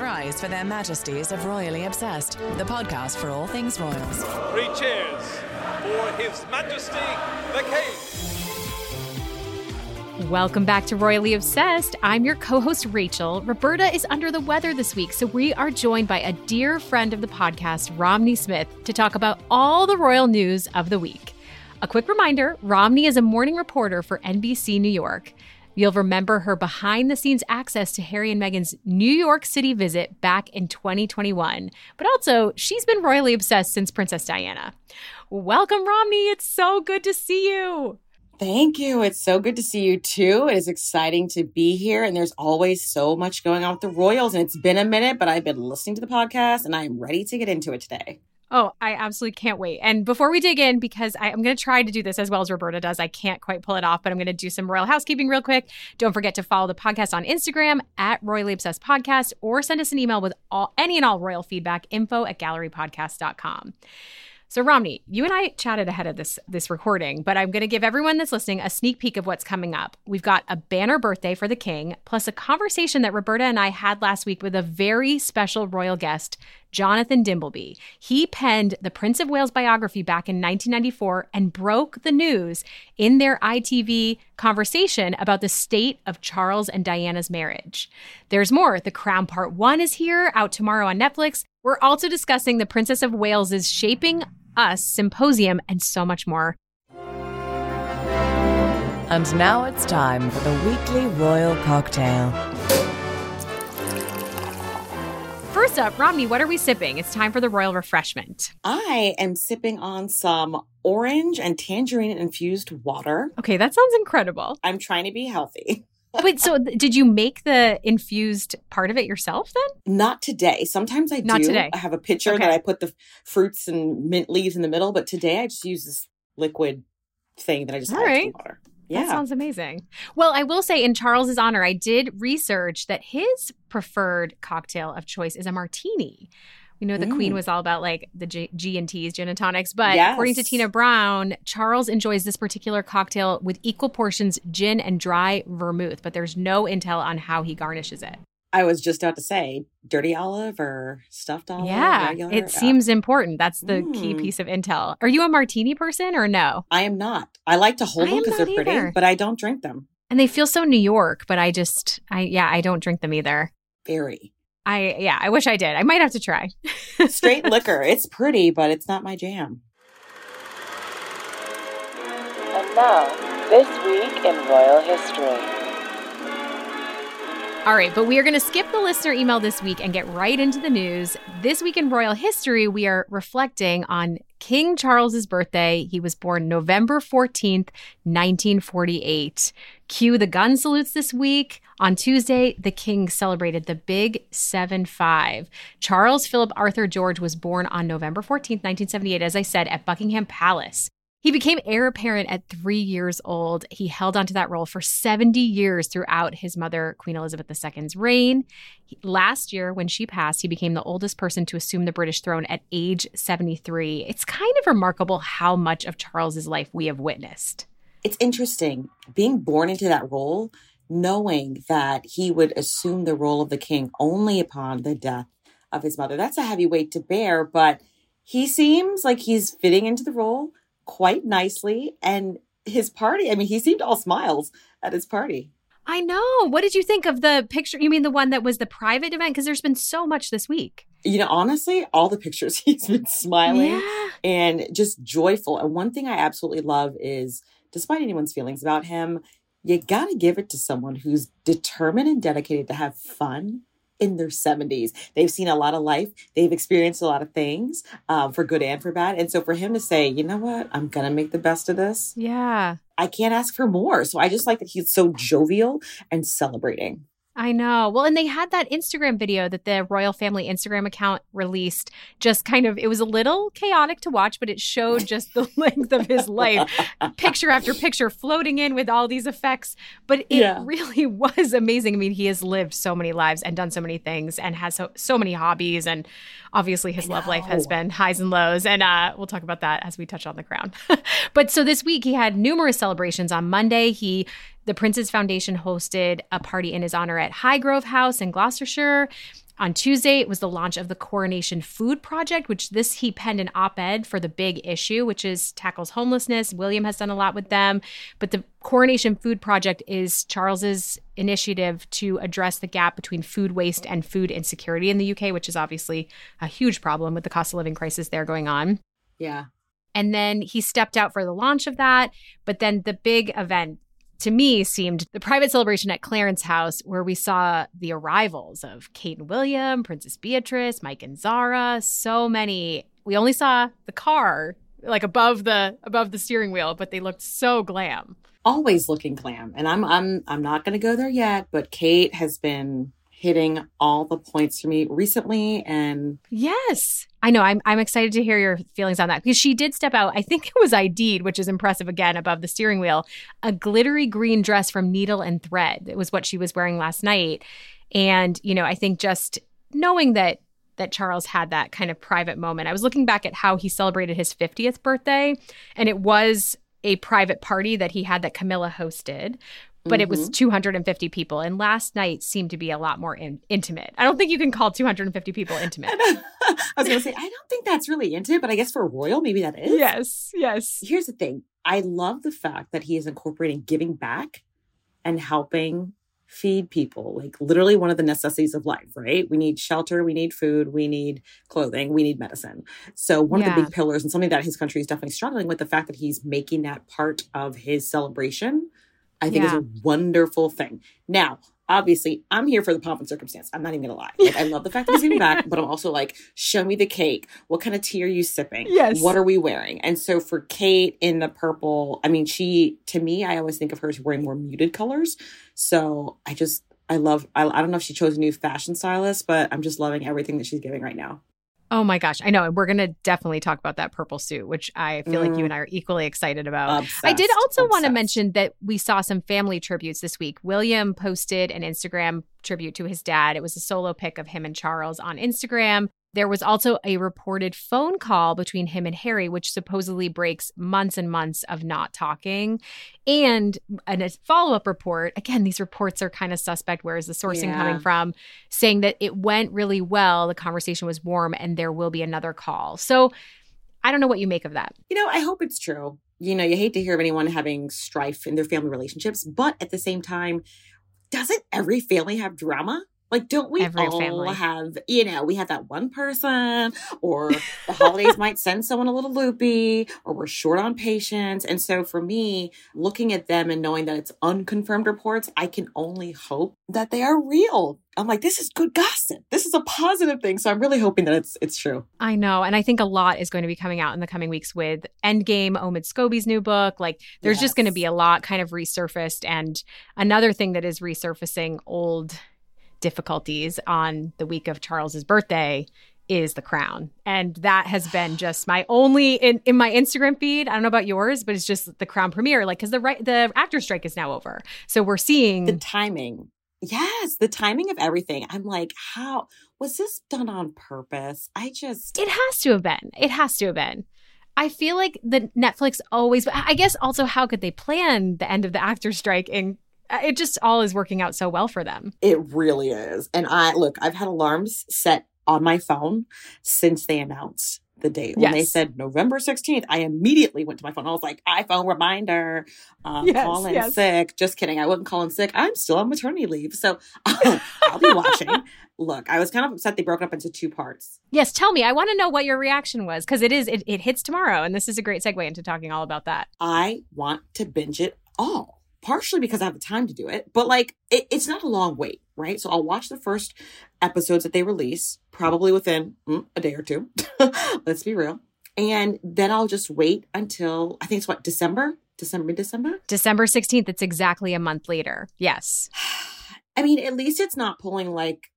Rise for their majesties of Royally Obsessed, the podcast for all things royals. Three cheers for His Majesty the King. Welcome back to Royally Obsessed. I'm your co host, Rachel. Roberta is under the weather this week, so we are joined by a dear friend of the podcast, Romney Smith, to talk about all the royal news of the week. A quick reminder Romney is a morning reporter for NBC New York. You'll remember her behind the scenes access to Harry and Meghan's New York City visit back in 2021. But also, she's been royally obsessed since Princess Diana. Welcome, Romney. It's so good to see you. Thank you. It's so good to see you too. It is exciting to be here. And there's always so much going on with the Royals. And it's been a minute, but I've been listening to the podcast and I'm ready to get into it today. Oh, I absolutely can't wait. And before we dig in, because I, am going to try to do this as well as Roberta does, I can't quite pull it off, but I'm going to do some royal housekeeping real quick. Don't forget to follow the podcast on Instagram at Royally Obsessed Podcast or send us an email with all any and all royal feedback info at gallerypodcast.com. So Romney, you and I chatted ahead of this this recording, but I'm going to give everyone that's listening a sneak peek of what's coming up. We've got a banner birthday for the king, plus a conversation that Roberta and I had last week with a very special royal guest, Jonathan Dimbleby. He penned the Prince of Wales biography back in 1994 and broke the news in their ITV conversation about the state of Charles and Diana's marriage. There's more. The Crown Part 1 is here, out tomorrow on Netflix. We're also discussing the Princess of Wales's Shaping Us symposium and so much more. And now it's time for the weekly royal cocktail. First up, Romney, what are we sipping? It's time for the royal refreshment. I am sipping on some orange and tangerine infused water. Okay, that sounds incredible. I'm trying to be healthy. Wait, so did you make the infused part of it yourself then? Not today. Sometimes I Not do. today. I have a pitcher Okay. that I put the fruits and mint leaves in the middle, but today I just use this liquid thing that I just All add right. the water. Yeah. That sounds amazing. Well, I will say in Charles's honor, I did research that his preferred cocktail of choice is a martini. We know the queen Mm. was all about like the G, G and T's, gin and tonics, but Yes. according to Tina Brown, Charles enjoys this particular cocktail with equal portions gin and dry vermouth, but there's no intel on how he garnishes it. I was just about to say dirty olive or stuffed olive. yeah, regular? it seems important. That's the key Mm. piece of intel. Are you a martini person or no? I am not. I like to hold I them because they're not pretty, but I don't drink them. And they feel so New York, but I just, I yeah, I don't drink them either. Very I yeah, I wish I did. I might have to try. straight liquor. It's pretty, but it's not my jam. And now, this week in royal history. All right, but we are going to skip the listener email this week and get right into the news. This week in royal history, we are reflecting on King Charles's birthday. He was born November 14th, 1948. Cue the gun salutes this week. On Tuesday, the king celebrated the Big 7 5. Charles Philip Arthur George was born on November 14th, 1978, as I said, at Buckingham Palace. He became heir apparent at three years old. He held onto that role for 70 years throughout his mother, Queen Elizabeth II's reign. He- last year, when she passed, he became the oldest person to assume the British throne at age 73. It's kind of remarkable how much of Charles's life we have witnessed. It's interesting being born into that role, knowing that he would assume the role of the king only upon the death of his mother. That's a heavy weight to bear, but he seems like he's fitting into the role quite nicely. And his party, I mean, he seemed all smiles at his party. I know. What did you think of the picture? You mean the one that was the private event? Because there's been so much this week. You know, honestly, all the pictures he's been smiling Yeah. and just joyful. And one thing I absolutely love is, despite anyone's feelings about him, you got to give it to someone who's determined and dedicated to have fun in their 70s. They've seen a lot of life, they've experienced a lot of things um, for good and for bad. And so for him to say, you know what, I'm going to make the best of this, Yeah. I can't ask for more. So I just like that he's so jovial and celebrating. I know. Well, and they had that Instagram video that the royal family Instagram account released. Just kind of, it was a little chaotic to watch, but it showed just the length of his life, picture after picture, floating in with all these effects. But it Yeah. really was amazing. I mean, he has lived so many lives and done so many things and has so, so many hobbies. And obviously, his love life has been highs and lows. And uh, we'll talk about that as we touch on the crown. but so this week, he had numerous celebrations. On Monday, he the Prince's Foundation hosted a party in his honor at Highgrove House in Gloucestershire. On Tuesday, it was the launch of the Coronation Food Project, which this he penned an op-ed for the big issue, which is tackles homelessness. William has done a lot with them, but the Coronation Food Project is Charles's initiative to address the gap between food waste and food insecurity in the UK, which is obviously a huge problem with the cost of living crisis there going on. Yeah. And then he stepped out for the launch of that. But then the big event to me seemed the private celebration at Clarence House, where we saw the arrivals of Kate and William, Princess Beatrice, Mike and Zara, so many. We only saw the car like above the above the steering wheel, but they looked so glam. Always looking glam. And I'm I'm I'm not gonna go there yet, but Kate has been hitting all the points for me recently and Yes. I know. I'm, I'm excited to hear your feelings on that because she did step out. I think it was ID'd, which is impressive again, above the steering wheel. A glittery green dress from Needle and Thread. It was what she was wearing last night. And, you know, I think just knowing that that Charles had that kind of private moment. I was looking back at how he celebrated his 50th birthday, and it was a private party that he had that Camilla hosted. But it was mm-hmm. 250 people. And last night seemed to be a lot more in- intimate. I don't think you can call 250 people intimate. I was gonna say, I don't think that's really intimate, but I guess for royal, maybe that is. Yes, yes. Here's the thing. I love the fact that he is incorporating giving back and helping feed people. Like literally one of the necessities of life, right? We need shelter, we need food, we need clothing, we need medicine. So one of the big pillars and something that his country is definitely struggling with the fact that he's making that part of his celebration, I think is a wonderful thing. Now, obviously, I'm here for the pomp and circumstance. I'm not even gonna lie. Like, I love the fact that he's giving back, but I'm also like, show me the cake. What kind of tea are you sipping? Yes. What are we wearing? And so for Kate in the purple, I mean, she to me, I always think of her as wearing more muted colors. So I just I love I, I don't know if she chose a new fashion stylist, but I'm just loving everything that she's giving right now. Oh my gosh, I know. And we're going to definitely talk about that purple suit, which I feel like you mm. and I are equally excited about. I did also want to mention that we saw some family tributes this week. William posted an Instagram tribute to his dad. It was a solo pic of him and Charles on Instagram. There was also a reported phone call between him and Harry, which supposedly breaks months and months of not talking. And, and a follow up report again, these reports are kind of suspect. Where is the sourcing Yeah. coming from? Saying that it went really well, the conversation was warm, and there will be another call. So I don't know what you make of that. You know, I hope it's true. You know, you hate to hear of anyone having strife in their family relationships, but at the same time, doesn't every family have drama? Like, don't we Every all family. have, you know, we have that one person, or the holidays might send someone a little loopy, or we're short on patience. And so for me, looking at them and knowing that it's unconfirmed reports, I can only hope that they are real. I'm like, this is good gossip. This is a positive thing. So I'm really hoping that it's it's true. I know. And I think a lot is going to be coming out in the coming weeks with Endgame, Omid Scobie's new book. Like, there's just going to be a lot kind of resurfaced. And another thing that is resurfacing old difficulties on the week of Charles's birthday is the crown. And that has been just my only in, in my Instagram feed. I don't know about yours, but it's just the crown premiere. Like, because the right the actor strike is now over. So we're seeing the timing yes the timing of everything i'm like how was this done on purpose i just It has to have been. It has to have been. I feel like the Netflix always. I guess also how could they plan the end of the actor strike uh, it just all is working out so well for them. it really is. And i look i've had alarms set on my phone since they announced the date. When they said november 16th i immediately went to my phone. I was like iphone reminder um, Yes, call in yes. sick. Just kidding. I wasn't calling sick. I'm still on maternity leave. So i'll be watching. Look i was kind of upset they broke it up into two parts. Yes, tell me. I want to know what your reaction was because it is it, it hits tomorrow, and this is a great segue into talking all about that. I want to binge it all, partially because I have the time to do it, but like it, it's not a long wait, right? So I'll watch the first episodes that they release, probably within mm, a day or two. Let's be real. And then I'll just wait until I think it's what, December? December, mid December? December sixteenth. It's exactly a month later. Yes. I mean, at least it's not pulling like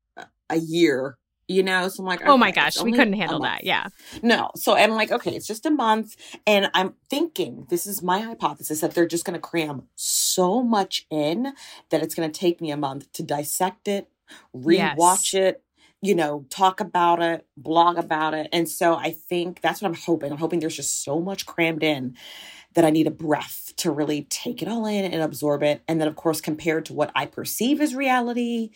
a year, you know? So I'm like, oh my gosh, we couldn't handle that. Yeah. No. So I'm like, okay, it's just a month. And I'm thinking, this is my hypothesis, that they're just going to cram so much in that it's going to take me a month to dissect it, rewatch it, you know, talk about it, blog about it. And so I think that's what I'm hoping. I'm hoping there's just so much crammed in that I need a breath to really take it all in and absorb it. And then, of course, compared to what I perceive as reality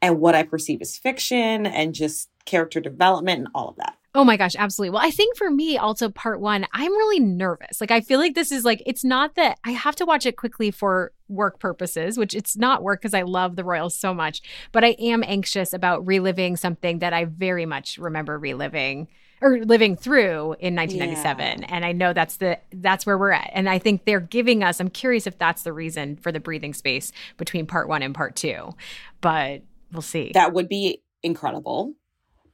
and what I perceive as fiction and just character development and all of that. Oh my gosh, absolutely. Well, I think for me, also part one, I'm really nervous. Like, I feel like this is like, it's not that I have to watch it quickly for work purposes, which it's not work because I love the Royals so much, but I am anxious about reliving something that I very much remember reliving or living through in 1997 and i know that's the that's where we're at and i think they're giving us i'm curious if that's the reason for the breathing space between part one and part two but we'll see That would be incredible.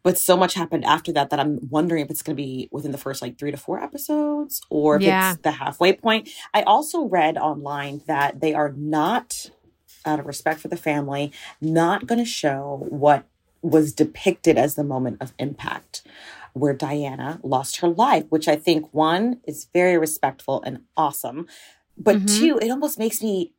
But so much happened after that that I'm wondering if it's going to be within the first like three to four episodes or if Yeah. it's the halfway point. I also read online that they are not, out of respect for the family, not going to show what was depicted as the moment of impact where Diana lost her life, which I think one is very respectful and awesome. But Mhm. two, it almost makes me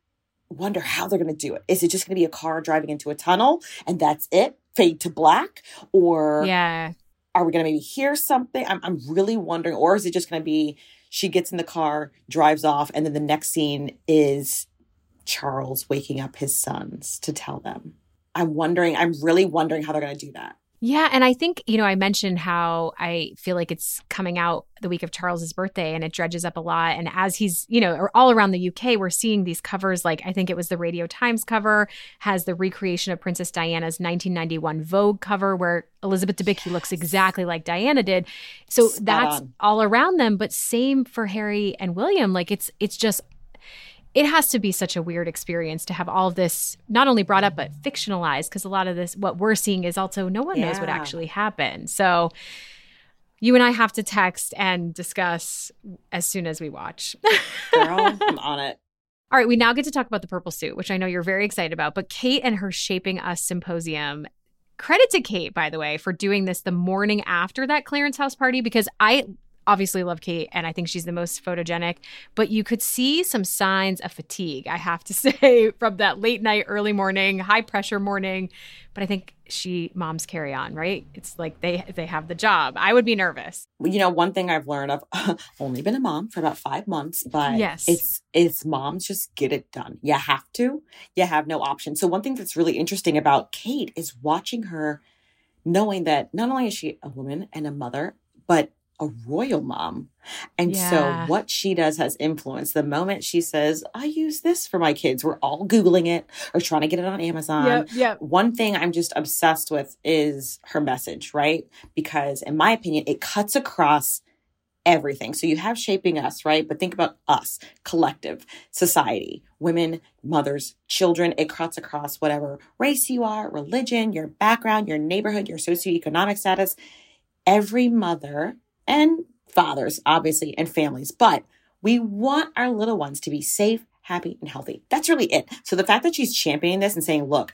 wonder how they're going to do it. Is it just going to be a car driving into a tunnel and that's it? Fade to black? Or yeah are we going to maybe hear something? I'm, I'm really wondering. Or is it just going to be she gets in the car, drives off, and then the next scene is Charles waking up his sons to tell them? I'm wondering, I'm really wondering how they're going to do that. Yeah, and I think, you know, I mentioned how I feel like it's coming out the week of Charles's birthday and it dredges up a lot and as he's, you know, or all around the UK we're seeing these covers like I think it was the Radio Times cover has the recreation of Princess Diana's 1991 Vogue cover where Elizabeth Debicki looks exactly like Diana did. So Spot that's on. all around them, but same for Harry and William. Like it's it's just it has to be such a weird experience to have all of this not only brought up but fictionalized because a lot of this what we're seeing is also no one knows what actually happened. So you and i have to text and discuss as soon as we watch. Girl, I'm on it. all right we now get to talk about the purple suit which i know you're very excited about but kate and her shaping us symposium credit to kate by the way for doing this the morning after that clarence house party because i obviously love Kate and I think she's the most photogenic, but you could see some signs of fatigue, I have to say, from that late night, early morning, high pressure morning. But I think she moms carry on, right? It's like they they have the job. I would be nervous. you know one thing i've learned i've only been a mom for about five months but Yes. it's it's moms just get it done you have to you have no option so one thing that's really interesting about kate is watching her knowing that not only is she a woman and a mother but a royal mom and Yeah. so what she does has influence the moment she says i use this for my kids we're all googling it or trying to get it on amazon yep. one thing I'm just obsessed with is her message, right? Because in my opinion, it cuts across everything. So you have shaping us, right? But think about us, collective, society, women, mothers, children. It cuts across whatever race you are, religion, your background, your neighborhood, your socioeconomic status. Every mother and fathers, obviously, and families, but we want our little ones to be safe, happy, and healthy. That's really it. So the fact that she's championing this and saying, look,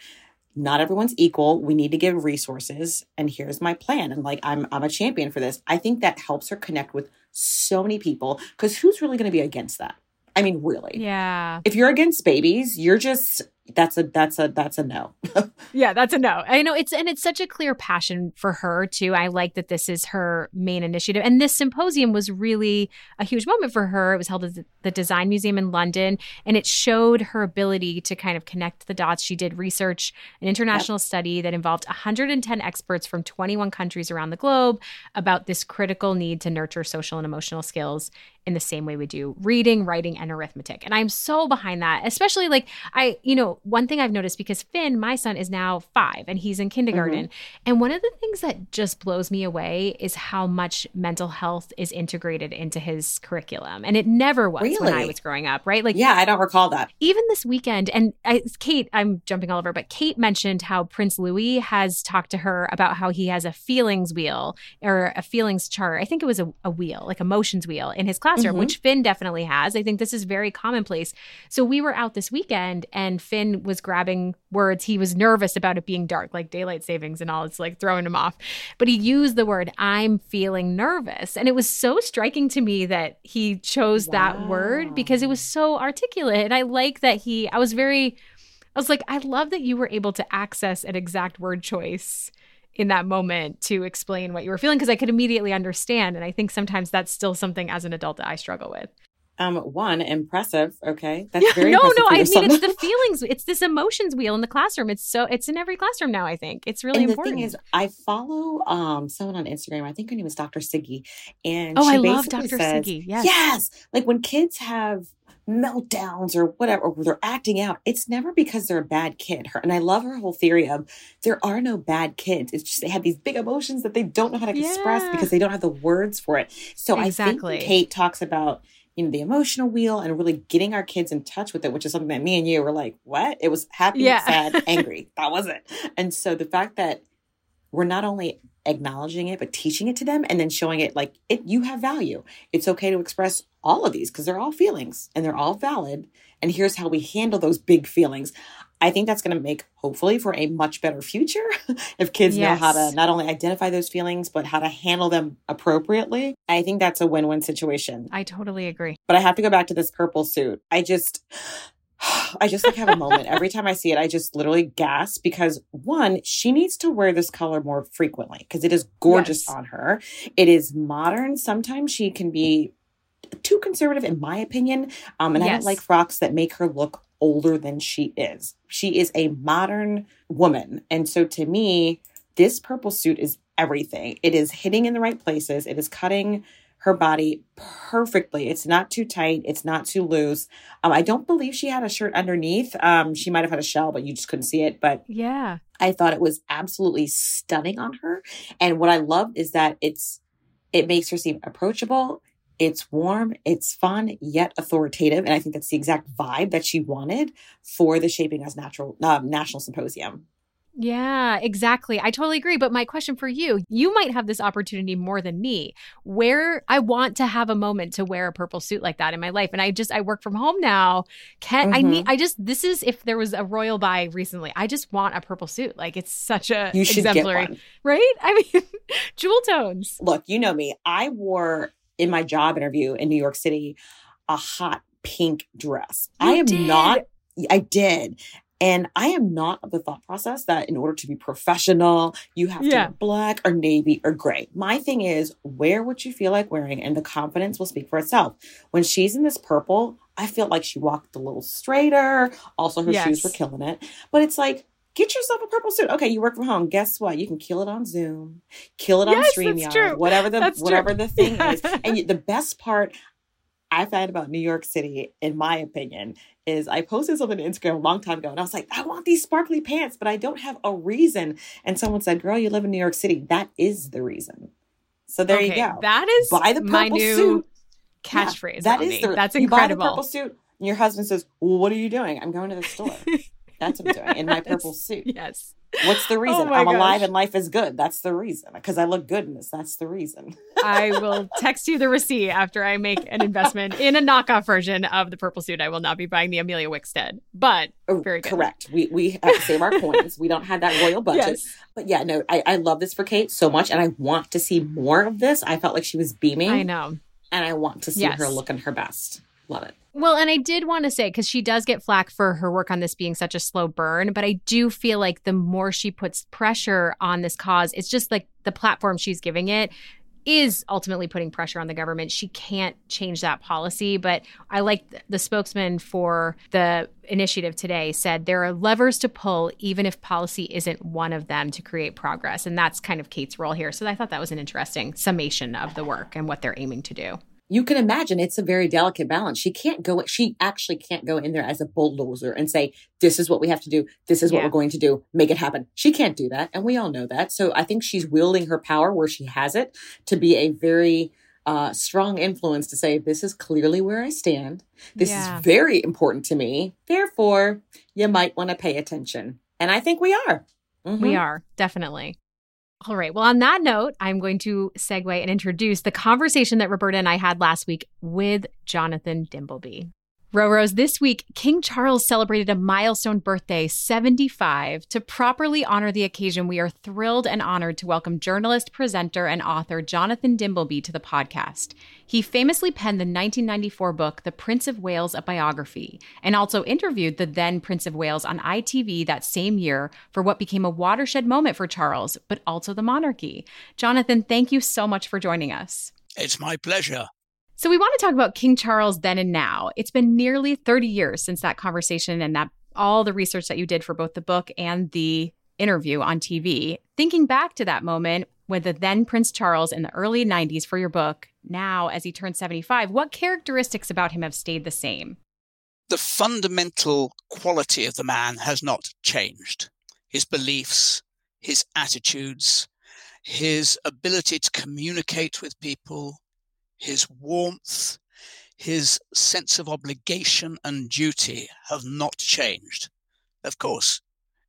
not everyone's equal. We need to give resources, and here's my plan. And like, I'm I'm a champion for this. I think that helps her connect with so many people because who's really going to be against that? I mean, really. Yeah. If you're against babies, you're just that's a that's a that's a no. Yeah, that's a no. I know it's and it's such a clear passion for her too. I like that this is her main initiative. And this symposium was really a huge moment for her. It was held at the- Design Museum in London and it showed her ability to kind of connect the dots. She did research, an international study that involved 110 experts from 21 countries around the globe about this critical need to nurture social and emotional skills in the same way we do reading, writing, and arithmetic. And I'm so behind that, especially like I, you know, one thing I've noticed because Finn, my son, is now five and he's in kindergarten. Mm-hmm. And one of the things that just blows me away is how much mental health is integrated into his curriculum. And it never was. When I was growing up, right? Like Yeah, I don't recall that. even this weekend, and I, Kate, I'm jumping all over, but Kate mentioned how Prince Louis has talked to her about how he has a feelings wheel or a feelings chart. I think it was a, a wheel, like emotions wheel in his classroom, Mhm. which Finn definitely has. I think this is very commonplace. So we were out this weekend and Finn was grabbing words. He was nervous about it being dark, like daylight savings and all. It's like throwing him off. But he used the word, I'm feeling nervous. And it was so striking to me that he chose that word Oh. because it was so articulate. And I like that he, I was very, I was like, I love that you were able to access an exact word choice in that moment to explain what you were feeling because I could immediately understand. And I think sometimes that's still something as an adult that I struggle with. Um, one impressive. Okay, that's very no, no, I mean it's the feelings. It's this emotions wheel in the classroom. It's so it's in every classroom now. I think it's really and the important. thing is, I follow um someone on Instagram. I think her name is Dr. Siggy, and oh, I love Dr. says, Siggy. Yes. Yes, like when kids have meltdowns or whatever, or they're acting out, it's never because they're a bad kid. Her and I love her whole theory of there are no bad kids. It's just they have these big emotions that they don't know how to express because they don't have the words for it. So I think Kate talks about you know the emotional wheel and really getting our kids in touch with it, which is something that me and you were like, what? It was happy, Yeah. sad, angry. That was it. And so the fact that we're not only acknowledging it but teaching it to them and then showing it like it you have value it's okay to express all of these because they're all feelings and they're all valid and here's how we handle those big feelings i think that's going to make hopefully for a much better future if kids know how to not only identify those feelings but how to handle them appropriately i think that's a win-win situation I totally agree. but I have to go back to this purple suit. I just, I just like have a moment every time I see it. I just literally gasp because one, she needs to wear this color more frequently because it is gorgeous Yes. on her. It is modern. Sometimes she can be too conservative, in my opinion. Um, and I don't like frocks that make her look older than she is. She is a modern woman, and so to me, this purple suit is everything. It is hitting in the right places. It is cutting her body perfectly. It's not too tight. It's not too loose. Um, I don't believe she had a shirt underneath. Um, she might have had a shell, but you just couldn't see it. But Yeah. I thought it was absolutely stunning on her. And what I loved is that it's it makes her seem approachable. It's warm, it's fun, yet authoritative, and I think that's the exact vibe that she wanted for the Shaping Us Natural um, National Symposium. Yeah, exactly. I totally agree. But my question for you, you might have this opportunity more than me. Where I want to have a moment to wear a purple suit like that in my life. And I just I work from home now. Can I Mhm. need I just this is if there was a royal buy recently. I just want a purple suit. Like it's such a You should exemplary, get one. right? I mean, jewel tones. Look, you know me. I wore in my job interview in New York City a hot pink dress. You I am did? not I did. And I am not of the thought process that in order to be professional, you have to Yeah. wear black or navy or gray. My thing is wear what you feel like wearing and the confidence will speak for itself. When she's in this purple, I feel like she walked a little straighter. Also, her shoes were killing it. But it's like, get yourself a purple suit. Okay, you work from home. Guess what? You can kill it on Zoom, kill it on Yes, StreamYard, true. whatever the That's true. whatever the thing is. And you- the best part I found about New York City, in my opinion, is I posted something on Instagram a long time ago and I was like, I want these sparkly pants, but I don't have a reason. And someone said, Girl, you live in New York City. That is the reason. So there you go. That is Buy the my purple new suit. Yeah, catchphrase. that on is the That's you buy the purple suit and your husband says, Well, what are you doing? I'm going to the store. That's what I'm doing in my purple suit. Yes. What's the reason? Oh I'm alive and life is good. That's the reason. Because I look good in this. That's the reason. I will text you the receipt after I make an investment in a knockoff version of the purple suit. I will not be buying the Emilia Wickstead, but Oh, Very good. Correct. We we have to save our coins. We don't have that royal budget. yes, But yeah, no, I, I love this for Kate so much, and I want to see more of this. I felt like she was beaming, I know. and I want to see Yes. her looking her best. Love it. Well, and I did want to say because she does get flack for her work on this being such a slow burn, but I do feel like the more she puts pressure on this cause, it's just like the platform she's giving it is ultimately putting pressure on the government. She can't change that policy, but I like the spokesman for the initiative today said there are levers to pull even if policy isn't one of them to create progress. And that's kind of Kate's role here. So I thought that was an interesting summation of the work and what they're aiming to do. You can imagine it's a very delicate balance. She can't go. She actually can't go in there as a bulldozer and say, "This is what we have to do. This is what Yeah. we're going to do. Make it happen." She can't do that, and we all know that. So I think she's wielding her power where she has it to be a very uh, strong influence to say, this is clearly where I stand. This Yeah. is very important to me. Therefore, you might want to pay attention. And I think we are. We Mhm. are, definitely. All right. Well, on that note, I'm going to segue and introduce the conversation that Roberta and I had last week with Jonathan Dimbleby. Roros, this week, King Charles celebrated a milestone birthday, 75. To properly honor the occasion, we are thrilled and honored to welcome journalist, presenter, and author Jonathan Dimbleby to the podcast. He famously penned the 1994 book, The Prince of Wales, a biography, and also interviewed the then Prince of Wales on ITV that same year for what became a watershed moment for Charles, but also the monarchy. Jonathan, thank you so much for joining us. It's my pleasure. So, we want to talk about King Charles then and now. It's been nearly 30 years since that conversation and that all the research that you did for both the book and the interview on TV. Thinking back to that moment with the then Prince Charles in the early 90s for your book, now as he turned 75, what characteristics about him have stayed the same? The fundamental quality of the man has not changed. His beliefs, his attitudes, his ability to communicate with people, his warmth, his sense of obligation and duty have not changed. Of course,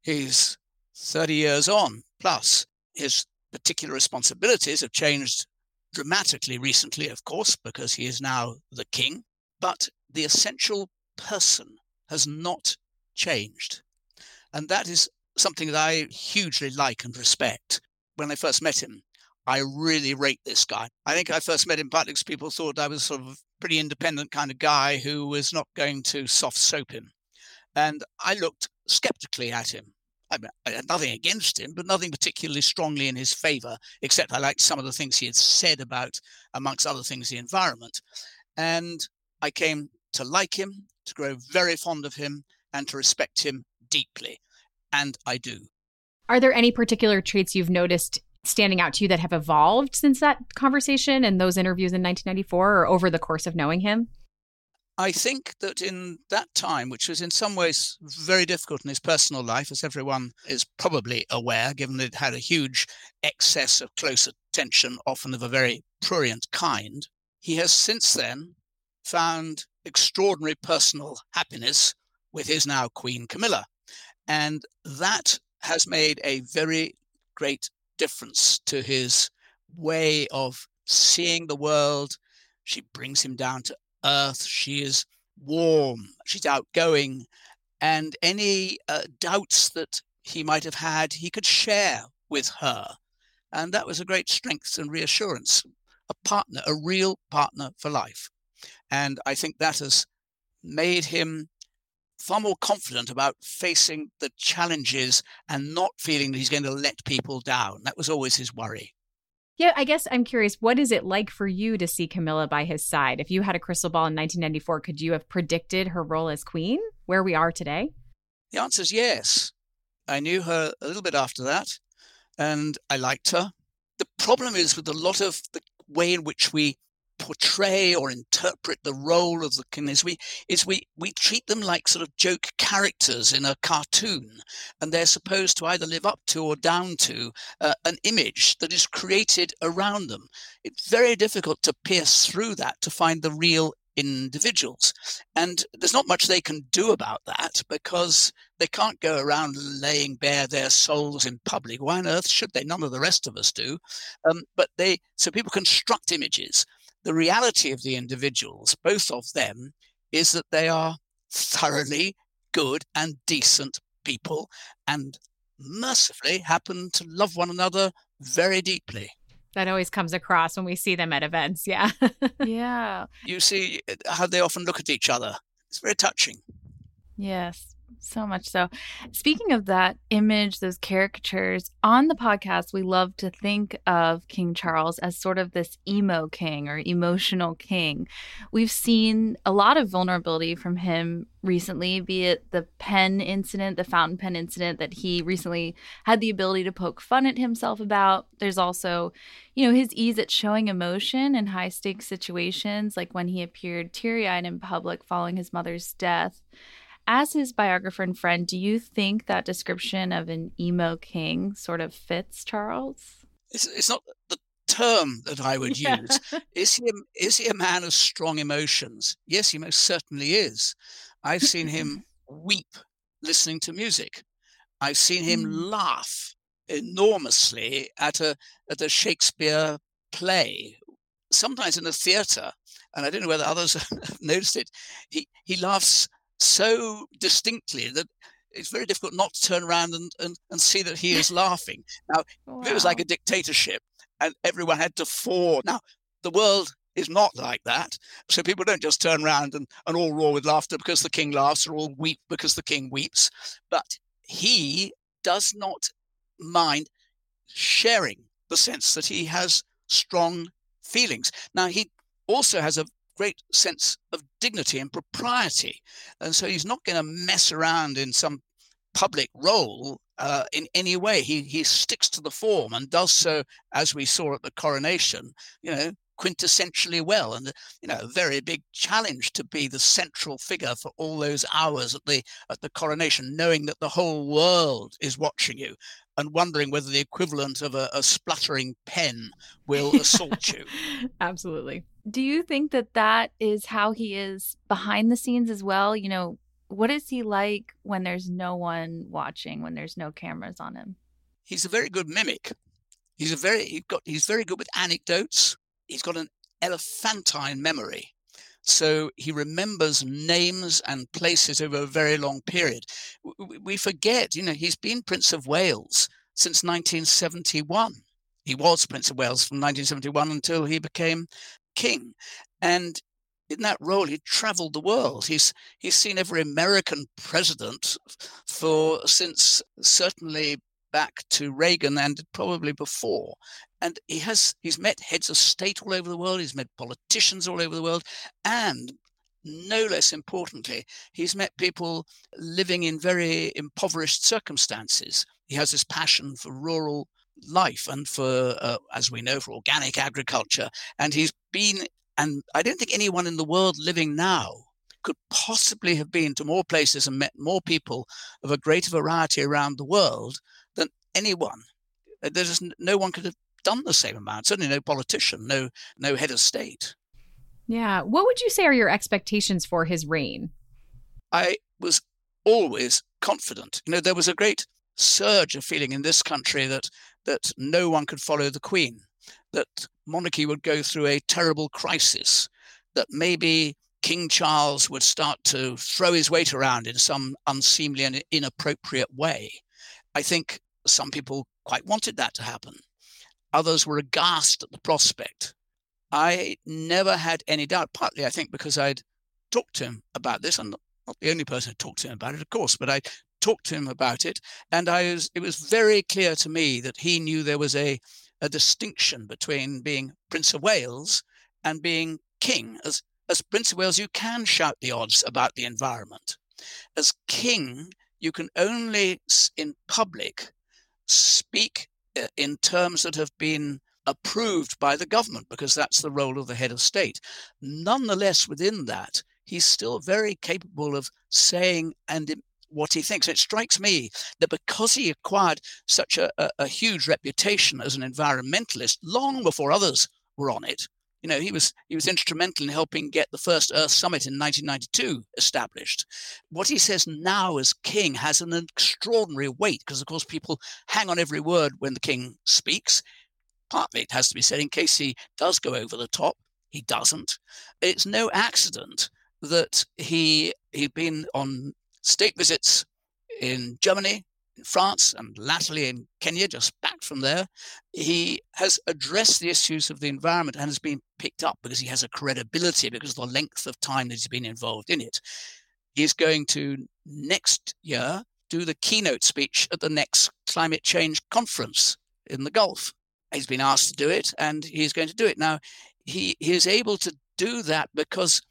he's 30 years on, plus his particular responsibilities have changed dramatically recently, of course, because he is now the king. But the essential person has not changed. And that is something that I hugely like and respect. When I first met him, I really rate this guy. I think I first met him because people thought I was sort of a pretty independent kind of guy who was not going to soft soap him. And I looked skeptically at him. I, mean, I had nothing against him, but nothing particularly strongly in his favor, except I liked some of the things he had said about, amongst other things, the environment. And I came to like him, to grow very fond of him, and to respect him deeply. And I do. Are there any particular traits you've noticed standing out to you that have evolved since that conversation and those interviews in 1994 or over the course of knowing him? I think that in that time, which was in some ways very difficult in his personal life, as everyone is probably aware, given it had a huge excess of close attention, often of a very prurient kind, he has since then found extraordinary personal happiness with his now Queen Camilla. And that has made a very great difference to his way of seeing the world. She brings him down to earth. She is warm. She's outgoing. And any uh, doubts that he might have had, he could share with her. And that was a great strength and reassurance. A partner, a real partner for life. And I think that has made him far more confident about facing the challenges and not feeling that he's going to let people down. That was always his worry. Yeah, I guess I'm curious, what is it like for you to see Camilla by his side? If you had a crystal ball in 1994, could you have predicted her role as queen, where we are today? The answer is yes. I knew her a little bit after that, and I liked her. The problem is with a lot of the way in which we portray or interpret the role of the king is we is we we treat them like sort of joke characters in a cartoon and they're supposed to either live up to or down to uh, an image that is created around them. It's very difficult to pierce through that to find the real individuals and there's not much they can do about that because they can't go around laying bare their souls in public. Why on earth should they? None of the rest of us do. Um, but they so people construct images the reality of the individuals, both of them, is that they are thoroughly good and decent people and mercifully happen to love one another very deeply. That always comes across when we see them at events. Yeah. Yeah. You see uh, how they often look at each other. It's very touching. Yes. So much so. Speaking of that image, those caricatures, on the podcast, we love to think of King Charles as sort of this emo king or emotional king. We've seen a lot of vulnerability from him recently, be it the pen incident, the fountain pen incident that he recently had the ability to poke fun at himself about. There's also, you know, his ease at showing emotion in high stakes situations, like when he appeared teary eyed in public following his mother's death. As his biographer and friend, do you think that description of an emo king sort of fits Charles? It's, it's not the term that I would Yeah. use. Is he, a, is he a man of strong emotions? Yes, he most certainly is. I've seen him weep listening to music. I've seen him Mm. laugh enormously at a at a Shakespeare play, sometimes in a theatre. And I don't know whether others have noticed it. He he laughs so distinctly that it's very difficult not to turn around and, and, and see that he is laughing. Now, if it was like a dictatorship and everyone had to fall. Now, the world is not like that. So people don't just turn around and, and all roar with laughter because the king laughs or all weep because the king weeps. But he does not mind sharing the sense that he has strong feelings. Now, he also has a great sense of dignity and propriety. And so he's not going to mess around in some public role uh, in any way. He, he sticks to the form and does so, as we saw at the coronation, you know, quintessentially well. And, you know, a very big challenge to be the central figure for all those hours at the, at the coronation, knowing that the whole world is watching you and wondering whether the equivalent of a, a spluttering pen will assault you. Absolutely. Do you think that that is how he is behind the scenes as well? You know, what is he like when there's no one watching, when there's no cameras on him? He's a very good mimic. He's a very he's got he's very good with anecdotes. He's got an elephantine memory. So he remembers names and places over a very long period. We forget, you know, he's been Prince of Wales since 1971. He was Prince of Wales from 1971 until he became king. And in that role, he traveled the world. He's he's seen every American president for since certainly back to Reagan and probably before. And he has he's met heads of state all over the world. He's met politicians all over the world, and no less importantly, he's met people living in very impoverished circumstances. He has this passion for rural life and for, uh, as we know, for organic agriculture. And he's been, and I don't think anyone in the world living now could possibly have been to more places and met more people of a greater variety around the world than anyone. Uh, There's no one could have done the same amount. Certainly, no politician, no no head of state. Yeah. What would you say are your expectations for his reign? I was always confident. You know, there was a great surge of feeling in this country that that no one could follow the Queen, that monarchy would go through a terrible crisis, that maybe King Charles would start to throw his weight around in some unseemly and inappropriate way. I think some people quite wanted that to happen. Others were aghast at the prospect. I never had any doubt, partly I think because I'd talked to him about this. I'm not, not the only person who talked to him about it, of course, but I talked to him about it, and I was it was very clear to me that he knew there was a a distinction between being Prince of Wales and being king. As as Prince of Wales, you can shout the odds about the environment. As king, you can only in public speak uh, in terms that have been approved by the government because that's the role of the head of state. Nonetheless, within that, he's still very capable of saying and what he thinks. It strikes me that because he acquired such a, a, a huge reputation as an environmentalist long before others were on it, you know, he was he was instrumental in helping get the first Earth Summit in 1992 established. What he says now as king has an extraordinary weight because, of course, people hang on every word when the king speaks. Partly it has to be said in case he does go over the top. He doesn't. It's no accident that he he'd been on state visits in Germany, in France, and latterly in Kenya, just back from there. He has addressed the issues of the environment and has been picked up because he has a credibility because of the length of time that he's been involved in it. He's going to next year do the keynote speech at the next climate change conference in the Gulf. He's been asked to do it and he's going to do it. Now, he, he is able to do that because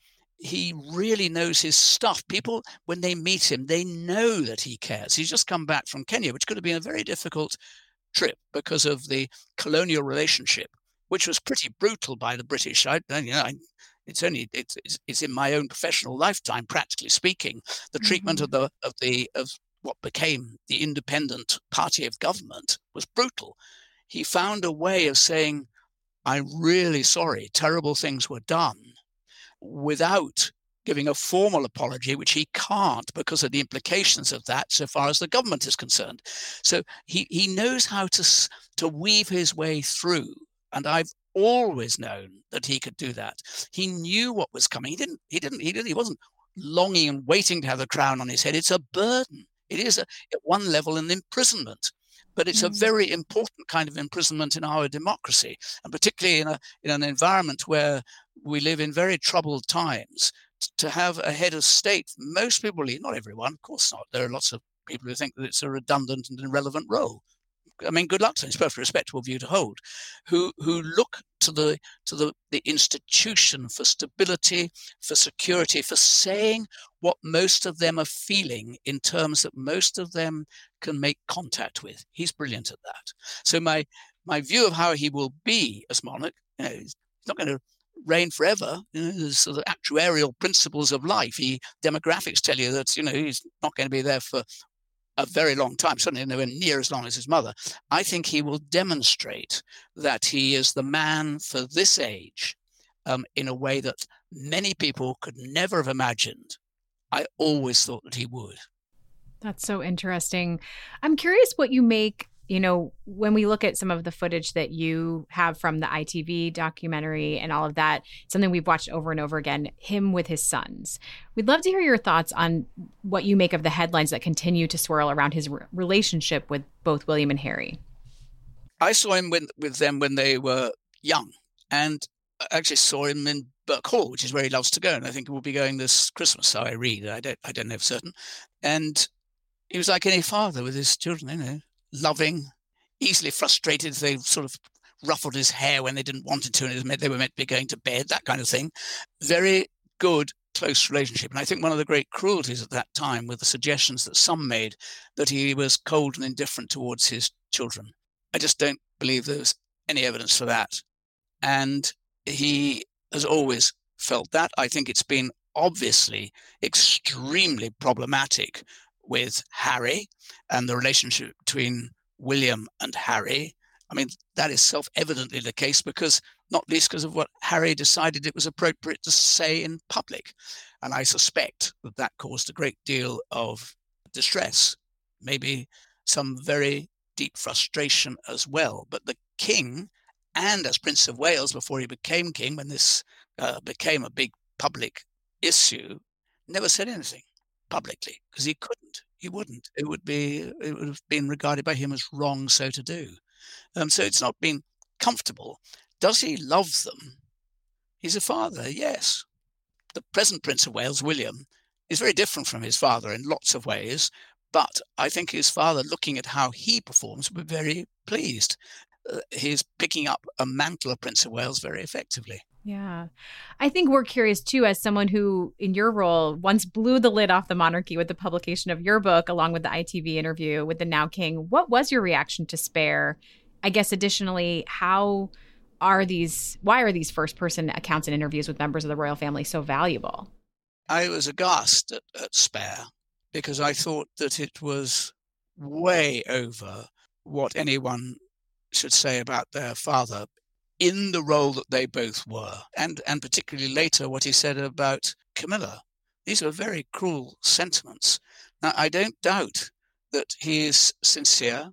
he really knows his stuff. People, when they meet him, they know that he cares. He's just come back from Kenya, which could have been a very difficult trip because of the colonial relationship, which was pretty brutal by the British. I, you know, I, it's only it's, it's it's in my own professional lifetime, practically speaking, the treatment of mm-hmm. the of the of what became the independent party of government was brutal. He found a way of saying, I'm really sorry, terrible things were done without giving a formal apology, which he can't because of the implications of that so far as the government is concerned. So he, he knows how to, to weave his way through. And I've always known that he could do that. He knew what was coming. He didn't, he didn't, he didn't, he wasn't longing and waiting to have the crown on his head. It's a burden. It is a, at one level an imprisonment but it's mm. a very important kind of imprisonment in our democracy, and particularly in a in an environment where we live in very troubled times. To have a head of state, most people believe, not everyone, of course not. There are lots of people who think that it's a redundant and irrelevant role. I mean, good luck to them. It's a perfectly respectable view to hold. Who who look to the to the, the institution for stability, for security, for saying what most of them are feeling in terms that most of them can make contact with. He's brilliant at that. So my my view of how he will be as monarch, you know, he's not going to reign forever. You know, sort of actuarial principles of life. He demographics tell you that you know he's not going to be there for a very long time, certainly nowhere near as long as his mother. I think he will demonstrate that he is the man for this age um, in a way that many people could never have imagined. I always thought that he would. That's so interesting. I'm curious what you make you know, when we look at some of the footage that you have from the ITV documentary and all of that, something we've watched over and over again, him with his sons. We'd love to hear your thoughts on what you make of the headlines that continue to swirl around his re- relationship with both William and Harry. I saw him with, with them when they were young, and I actually saw him in Birkhall, which is where he loves to go, and I think he will be going this Christmas. So I read, I don't, I don't know for certain, and he was like any father with his children, you know, loving, easily frustrated. They sort of ruffled his hair when they didn't want it to, and they were meant to be going to bed, that kind of thing. Very good, close relationship. And I think one of the great cruelties at that time were the suggestions that some made that he was cold and indifferent towards his children. I just don't believe there's any evidence for that. And he has always felt that. I think it's been obviously extremely problematic with Harry and the relationship between William and Harry. I mean, that is self evidently the case because, not least because of what Harry decided it was appropriate to say in public. And I suspect that that caused a great deal of distress, maybe some very deep frustration as well. But the king, and as Prince of Wales before he became king, when this uh, became a big public issue, never said anything publicly because he couldn't. He wouldn't. It would be. It would have been regarded by him as wrong so to do. Um, so it's not been comfortable. Does he love them? He's a father, yes. The present Prince of Wales, William, is very different from his father in lots of ways. But I think his father, looking at how he performs, would be very pleased. Uh, he's picking up a mantle of Prince of Wales very effectively. Yeah. I think we're curious too, as someone who, in your role, once blew the lid off the monarchy with the publication of your book, along with the ITV interview with the Now King. What was your reaction to Spare? I guess, additionally, how are these, why are these first person accounts and interviews with members of the royal family so valuable? I was aghast at, at Spare because I thought that it was way over what anyone should say about their father in the role that they both were, and, and particularly later what he said about Camilla. These were very cruel sentiments. Now, I don't doubt that he is sincere.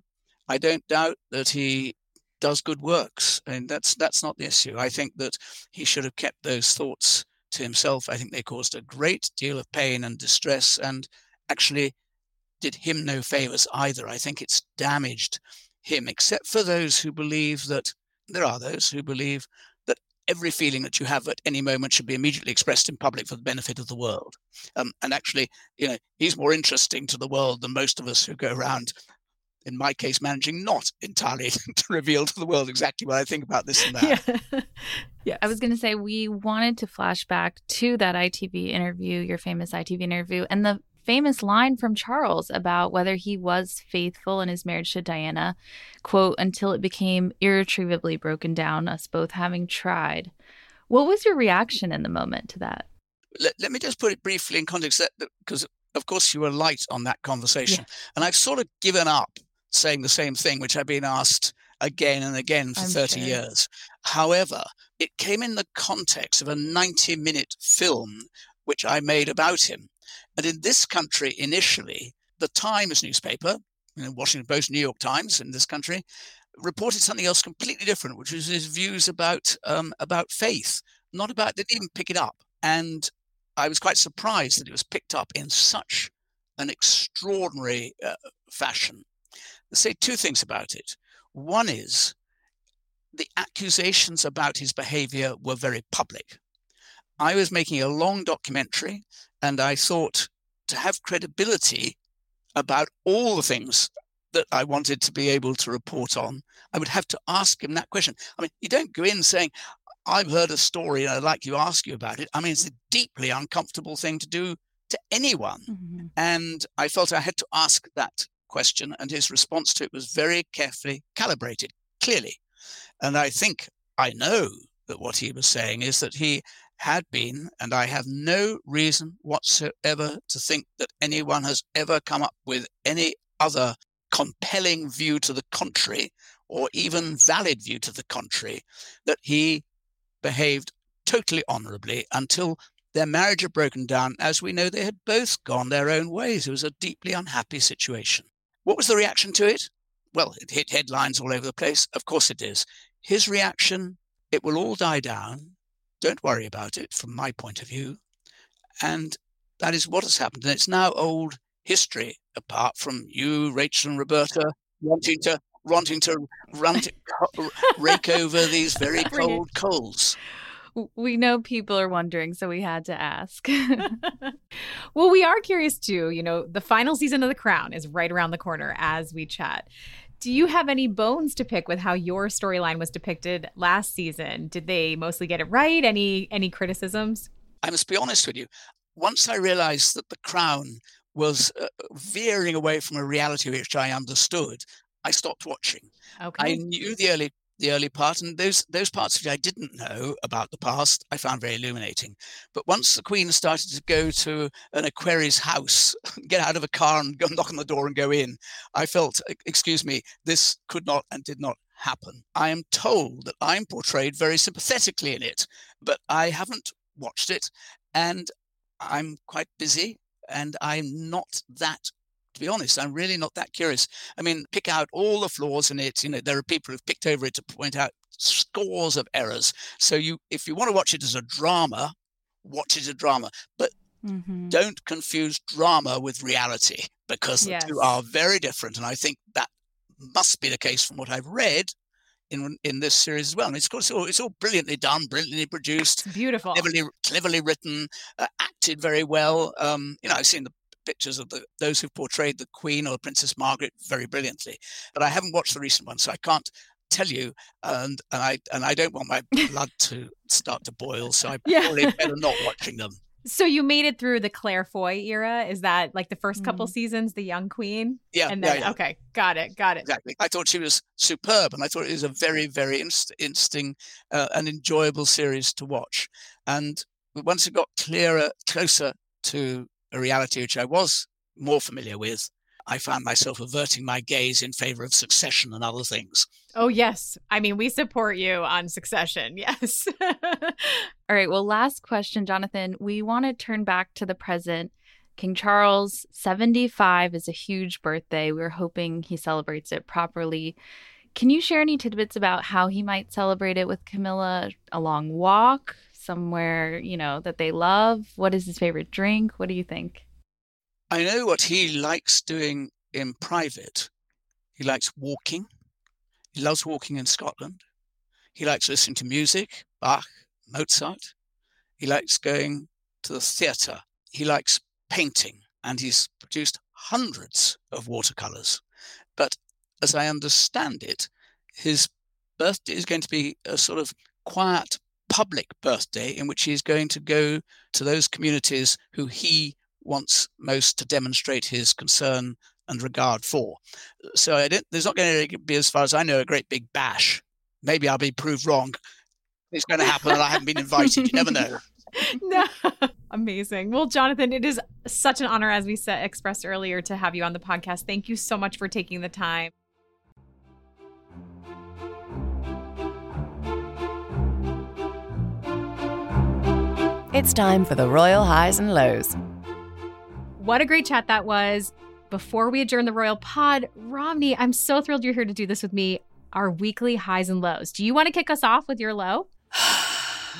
I don't doubt that he does good works, and that's that's not the issue. I think that he should have kept those thoughts to himself. I think they caused a great deal of pain and distress, and actually did him no favors either. I think it's damaged him, except for those who believe that there are those who believe that every feeling that you have at any moment should be immediately expressed in public for the benefit of the world. Um, and actually, you know, he's more interesting to the world than most of us who go around. In my case, managing not entirely to reveal to the world exactly what I think about this and that. Yeah. yeah. I was going to say, we wanted to flash back to that ITV interview, your famous ITV interview, and the famous line from Charles about whether he was faithful in his marriage to Diana, quote, until it became irretrievably broken down, us both having tried. What was your reaction in the moment to that? Let, let me just put it briefly in context uh, because, of course, you were light on that conversation. Yeah. And I've sort of given up saying the same thing, which I've been asked again and again for I'm 30 sure. years. However, it came in the context of a 90 minute film which I made about him. And in this country, initially, the Times newspaper, you know, Washington Post, New York Times in this country, reported something else completely different, which was his views about um, about faith, not about, didn't even pick it up. And I was quite surprised that it was picked up in such an extraordinary uh, fashion. Let's say two things about it. One is the accusations about his behavior were very public. I was making a long documentary, and I thought to have credibility about all the things that I wanted to be able to report on, I would have to ask him that question. I mean, you don't go in saying, I've heard a story and I'd like to ask you about it. I mean, it's a deeply uncomfortable thing to do to anyone. Mhm. And I felt I had to ask that question, and his response to it was very carefully calibrated, clearly. And I think I know that what he was saying is that he had been, and I have no reason whatsoever to think that anyone has ever come up with any other compelling view to the contrary, or even valid view to the contrary, that he behaved totally honorably until their marriage had broken down. As we know, they had both gone their own ways. It was a deeply unhappy situation. What was the reaction to it? Well, it hit headlines all over the place. Of course it is. His reaction, it will all die down. Don't worry about it from my point of view. And that is what has happened. And it's now old history, apart from you, Rachel and Roberta, wanting to wanting to run to, rake over these very cold coals. We know people are wondering, so we had to ask. well, we are curious too. You know, the final season of The Crown is right around the corner as we chat. Do you have any bones to pick with how your storyline was depicted last season? Did they mostly get it right? Any any criticisms? I must be honest with you. Once I realized that The Crown was uh, veering away from a reality which I understood, I stopped watching. Okay. I knew the early the early part, and those those parts which I didn't know about the past, I found very illuminating. But once the Queen started to go to an Aquarius house, get out of a car and go knock on the door and go in, I felt, "E- excuse me, this could not and did not happen. I am told that I'm portrayed very sympathetically in it, but I haven't watched it, and I'm quite busy, and I'm not that. To be honest, I'm really not that curious. I mean, pick out all the flaws in it. You know, there are people who've picked over it to point out scores of errors. So you, if you want to watch it as a drama, watch it as a drama. But Mhm. don't confuse drama with reality because the two are very different. And I think that must be the case from what I've read in in this series as well. And it's, of course, all, it's all brilliantly done, brilliantly produced, It's beautiful. cleverly cleverly written, uh, acted very well. Um, you know, I've seen the pictures of the those who've portrayed the Queen or Princess Margaret very brilliantly, but I haven't watched the recent one, so I can't tell you. And and I and I don't want my blood to start to boil, so I Yeah. probably better not watching them. So you made it through the Claire Foy era. Is that like the first couple Mhm. seasons, the young queen? Yeah, And yeah, then yeah. okay, got it, got it. Exactly. I thought she was superb, and I thought it was a very, very inst- interesting uh, and enjoyable series to watch. And once it got clearer, closer to a reality which I was more familiar with, I found myself averting my gaze in favor of Succession and other things. Oh yes. I mean, we support you on Succession. Yes. All right. Well, last question, Jonathan. We want to turn back to the present. King Charles, 75, is a huge birthday. We're hoping he celebrates it properly. Can you share any tidbits about how he might celebrate it with Camilla? A long walk, somewhere, you know, that they love? What is his favorite drink? What do you think? I know what he likes doing in private. He likes walking. He loves walking in Scotland. He likes listening to music, Bach, Mozart. He likes going to the theatre. He likes painting, and he's produced hundreds of watercolors. But as I understand it, his birthday is going to be a sort of quiet public birthday in which he is going to go to those communities who he wants most to demonstrate his concern and regard for. So there's not going to be, as far as I know, a great big bash. Maybe I'll be proved wrong. It's going to happen, and I haven't been invited. You never know. no. Amazing. Well, Jonathan, it is such an honor, as we said, expressed earlier, to have you on the podcast. Thank you so much for taking the time. It's time for the Royal Highs and Lows. What a great chat that was. Before we adjourn the Royal Pod, Romney, I'm so thrilled you're here to do this with me. Our weekly highs and lows. Do you want to kick us off with your low?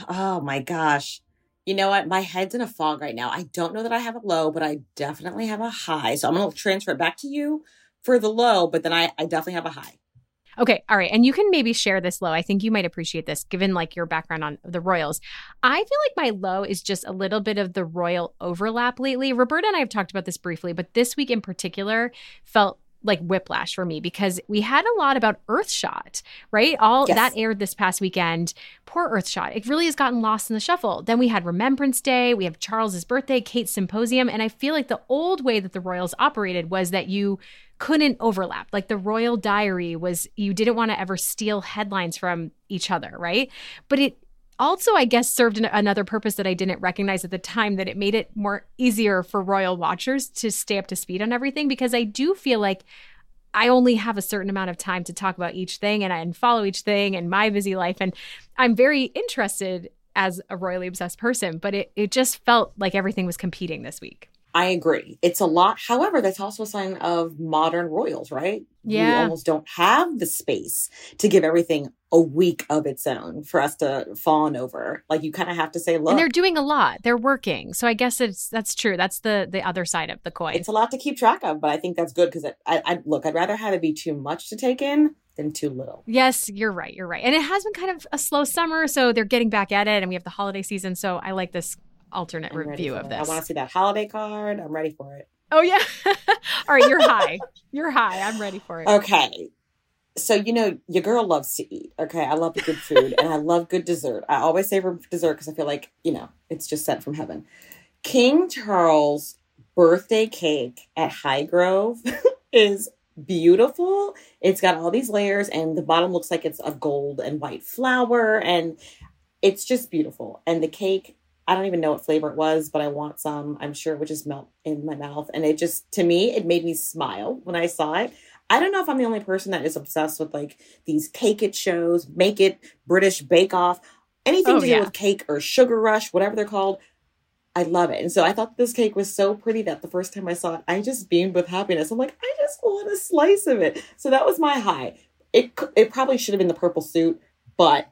oh my gosh. You know what? My head's in a fog right now. I don't know that I have a low, but I definitely have a high. So I'm going to transfer it back to you for the low, but then I, I definitely have a high. Okay, all right. And you can maybe share this low. I think you might appreciate this given like your background on the Royals. I feel like my low is just a little bit of the royal overlap lately. Roberta and I have talked about this briefly, but this week in particular felt like whiplash for me because we had a lot about Earthshot, right? All Yes. that aired this past weekend. Poor Earthshot. It really has gotten lost in the shuffle. Then we had Remembrance Day, we have Charles's birthday, Kate's symposium, and I feel like the old way that the Royals operated was that you couldn't overlap. Like the Royal Diary was you didn't want to ever steal headlines from each other, right? But it also i guess served an- another purpose that i didn't recognize at the time that it made it more easier for royal watchers to stay up to speed on everything because i do feel like i only have a certain amount of time to talk about each thing and i and follow each thing and my busy life and i'm very interested as a royally obsessed person but it, it just felt like everything was competing this week I agree. It's a lot. However, that's also a sign of modern royals, right? You Yeah. almost don't have the space to give everything a week of its own for us to fawn over. Like you kind of have to say, look, and they're doing a lot they're working so i guess it's that's true that's the the other side of the coin it's a lot to keep track of, but I think that's good because I, I look, I'd rather have it be too much to take in than too little. Yes, you're right. You're right. And it has been kind of a slow summer, so they're getting back at it, and we have the holiday season. So I like this alternate review of it. this. I want to see that holiday card. I'm ready for it. oh yeah. All right, you're high. You're high. I'm ready for it. Okay. So you know your girl loves to eat. Okay, I love good food and I love good dessert. I always save for dessert because I feel like you know it's just sent from heaven. King Charles birthday cake at Highgrove is beautiful. It's got all these layers and the bottom looks like it's a gold and white flower and it's just beautiful. And the cake, I don't even know what flavor it was, but I want some. I'm sure it would just melt in my mouth. And it just, to me, it made me smile when I saw it. I don't know if I'm the only person that is obsessed with like these cake it shows, make it British bake off, anything Oh, to do yeah. with cake or sugar rush, whatever they're called. I love it. And so I thought this cake was so pretty that the first time I saw it, I just beamed with happiness. I'm like, I just want a slice of it. So that was my high. It it probably should have been the purple suit, but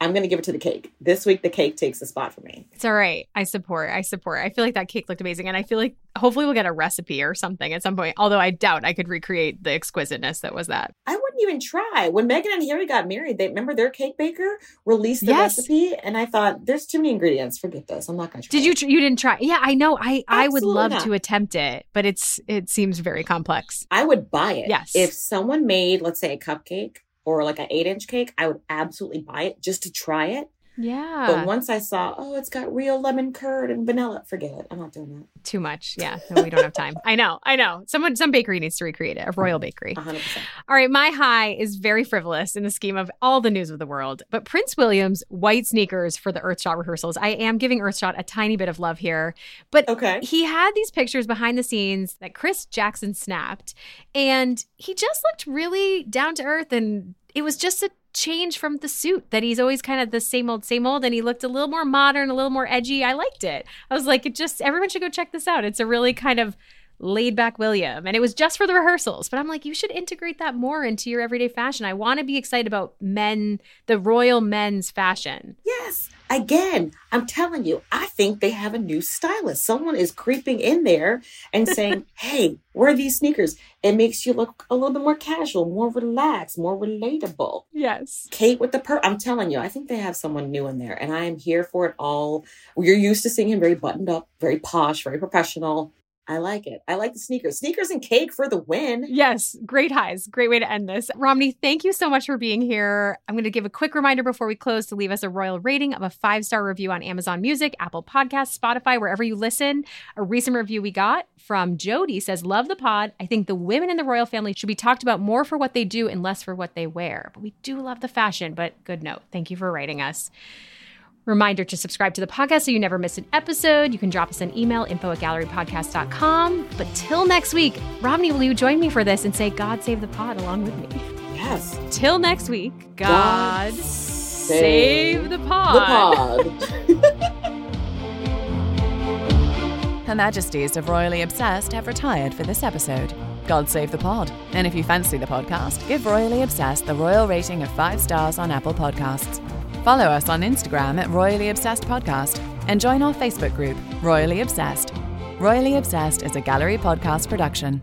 I'm to give it to the cake. This week the cake takes the spot for me. It's all right. I support. I support. I feel like that cake looked amazing, and I feel like hopefully we'll get a recipe or something at some point. Although I doubt I could recreate the exquisiteness that was that. I wouldn't even try. When Meghan and Harry got married, they remember their cake baker released the Yes. recipe, and I thought, there's too many ingredients. Forget this. I'm not to try. Did you? Tr- you didn't try? Yeah, I know. I I would love not. to attempt it, but it's it seems very complex. I would buy it. Yes. If someone made, let's say, a cupcake or like an eight inch cake, I would absolutely buy it just to try it. Yeah. But once I saw, oh, it's got real lemon curd and vanilla, forget it. I'm not doing that. Too much. Yeah. No, we don't have time. I know. I know. Someone, some bakery needs to recreate it. A royal mm-hmm. bakery. 100%. All right. My high is very frivolous in the scheme of all the news of the world. But Prince William's white sneakers for the Earthshot rehearsals. I am giving Earthshot a tiny bit of love here. But Okay. he had these pictures behind the scenes that Chris Jackson snapped, and he just looked really down to earth. And it was just a change from the suit that he's always kind of the same old, same old. And he looked a little more modern, a little more edgy. I liked it. I was like, it just, everyone should go check this out. It's a really kind of laid back William. And it was just for the rehearsals. But I'm like, you should integrate that more into your everyday fashion. I want to be excited about men, the royal men's fashion. Yes. Again, I'm telling you, I think they have a new stylist. Someone is creeping in there and saying, hey, where are these sneakers? It makes you look a little bit more casual, more relaxed, more relatable. Yes. Kate with the per I'm telling you, I think they have someone new in there, and I am here for it all. You're used to seeing him very buttoned up, very posh, very professional. I like it. I like the sneakers. Sneakers and cake for the win. Yes, great highs. Great way to end this. Romney, thank you so much for being here. I'm going to give a quick reminder before we close to leave us a royal rating of a five star review on Amazon Music, Apple Podcasts, Spotify, wherever you listen. A recent review we got from Jody says, Love the pod. I think the women in the royal family should be talked about more for what they do and less for what they wear. But we do love the fashion, but good note. Thank you for writing us. Reminder to subscribe to the podcast so you never miss an episode. You can drop us an email, info at gallerypodcast.com. But till next week, Romney, will you join me for this and say, God save the pod along with me? Yes. Till next week, God, God save the The pod. The pod. Her Majesties of Royally Obsessed have retired for this episode. God save the pod. And if you fancy the podcast, give Royally Obsessed the royal rating of five stars on Apple Podcasts. Follow us on Instagram at Royally Obsessed Podcast and join our Facebook group, Royally Obsessed. Royally Obsessed is a gallery podcast production.